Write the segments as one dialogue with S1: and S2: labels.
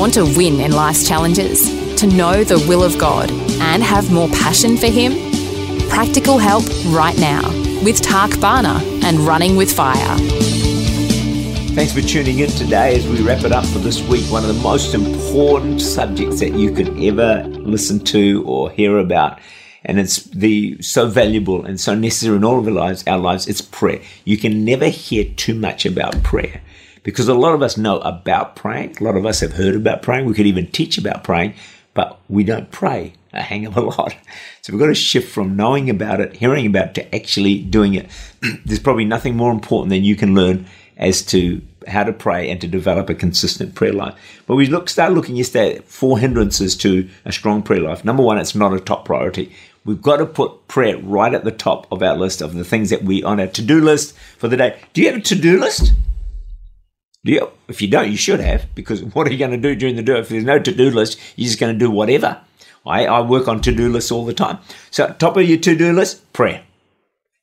S1: Want to win in life's challenges? To know the will of God and have more passion for Him? Practical help right now with Tak Bhana and Running with Fire.
S2: Thanks for tuning in today as we wrap it up for this week. One of the most important subjects that you could ever listen to or hear about. And it's the so valuable and so necessary in all of our lives, our lives, it's prayer. You can never hear too much about prayer because a lot of us know about praying. A lot of us have heard about praying. We could even teach about praying, but we don't pray a hang of a lot. So we've got to shift from knowing about it, hearing about it, to actually doing it. There's probably nothing more important than you can learn as to how to pray and to develop a consistent prayer life. But we look start looking yesterday at four hindrances to a strong prayer life. Number one, it's not a top priority. We've got to put prayer right at the top of our list of the things that we on our to-do list for the day. Do you have a to-do list? Do you? If you don't, you should have, because what are you going to do during the day? If there's no to-do list, you're just going to do whatever. I, I work on to-do lists all the time. So top of your to-do list, prayer.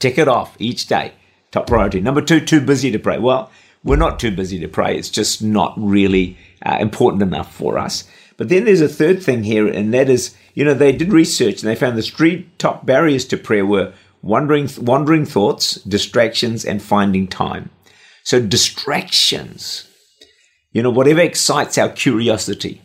S2: Tick it off each day. Top priority. Number two, too busy to pray. Well, we're not too busy to pray. It's just not really uh, important enough for us. But then there's a third thing here, and that is, you know, they did research and they found the three top barriers to prayer were wandering, wandering thoughts, distractions, and finding time. So distractions, you know, whatever excites our curiosity,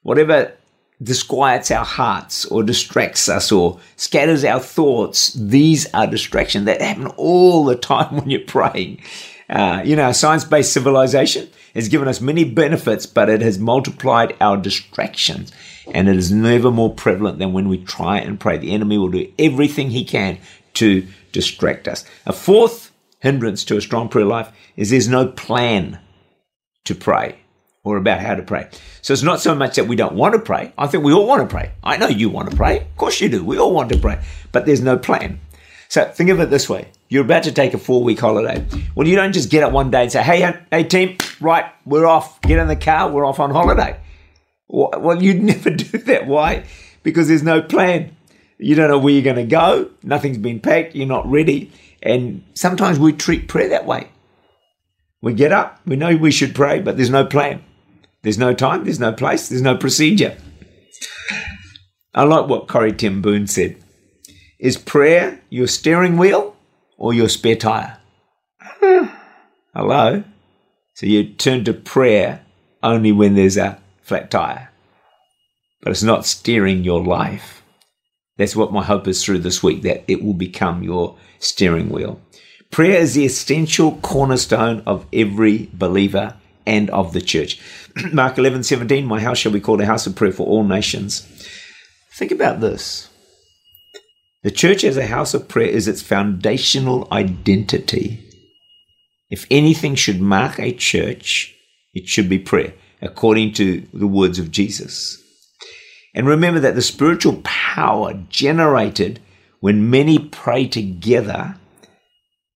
S2: whatever disquiets our hearts or distracts us or scatters our thoughts, these are distractions that happen all the time when you're praying. Uh, you know, science based civilization has given us many benefits, but it has multiplied our distractions. And it is never more prevalent than when we try and pray. The enemy will do everything he can to distract us. A fourth hindrance to a strong prayer life is there's no plan to pray or about how to pray. So it's not so much that we don't want to pray. I think we all want to pray. I know you want to pray. Of course you do. We all want to pray, but there's no plan. So think of it this way. You're about to take a four week holiday. Well, you don't just get up one day and say, hey, hey, team, right, we're off. Get in the car. We're off on holiday. Well, you'd never do that. Why? Because there's no plan. You don't know where you're going to go. Nothing's been packed. You're not ready. And sometimes we treat prayer that way. We get up, we know we should pray, but there's no plan. There's no time, there's no place, there's no procedure. I like what Corrie Ten Boom said. Is prayer your steering wheel or your spare tire? Hello? So you turn to prayer only when there's a flat tire. But it's not steering your life. That's what my hope is through this week, that it will become your steering wheel. Prayer is the essential cornerstone of every believer and of the church. Mark 11, 17, my house shall be called a house of prayer for all nations. Think about this. The church as a house of prayer is its foundational identity. If anything should mark a church, it should be prayer, according to the words of Jesus. And remember that the spiritual power generated when many pray together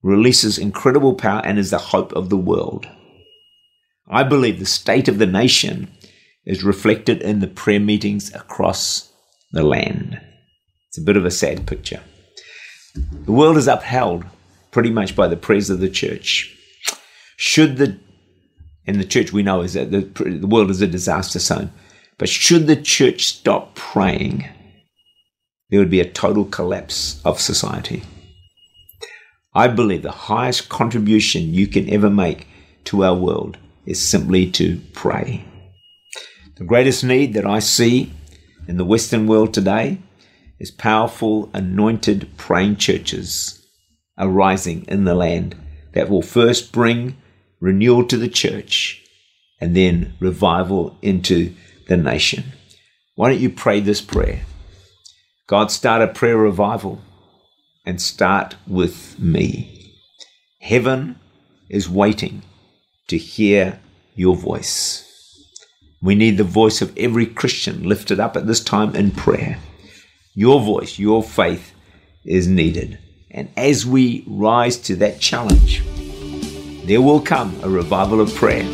S2: releases incredible power and is the hope of the world. I believe the state of the nation is reflected in the prayer meetings across the land. It's a bit of a sad picture. The world is upheld pretty much by the prayers of the church. Should the, and the church we know is that the, the world is a disaster zone, but should the church stop praying, there would be a total collapse of society. I believe the highest contribution you can ever make to our world is simply to pray. The greatest need that I see in the Western world today is powerful, anointed praying churches arising in the land that will first bring renewal to the church and then revival into the nation. Why don't you pray this prayer? God, start a prayer revival and start with me. Heaven is waiting to hear your voice. We need the voice of every Christian lifted up at this time in prayer. Your voice, your faith is needed. And as we rise to that challenge, there will come a revival of prayer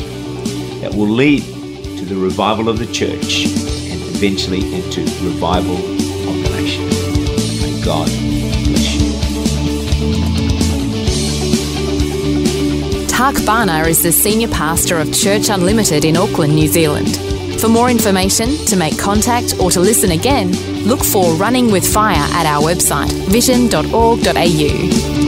S2: that will lead to the revival of the church and eventually into revival of the nation. May God bless
S1: you. Tak Bhana is the Senior Pastor of Church Unlimited in Auckland, New Zealand. For more information, to make contact, or to listen again, look for Running with Fire at our website, vision.org.au.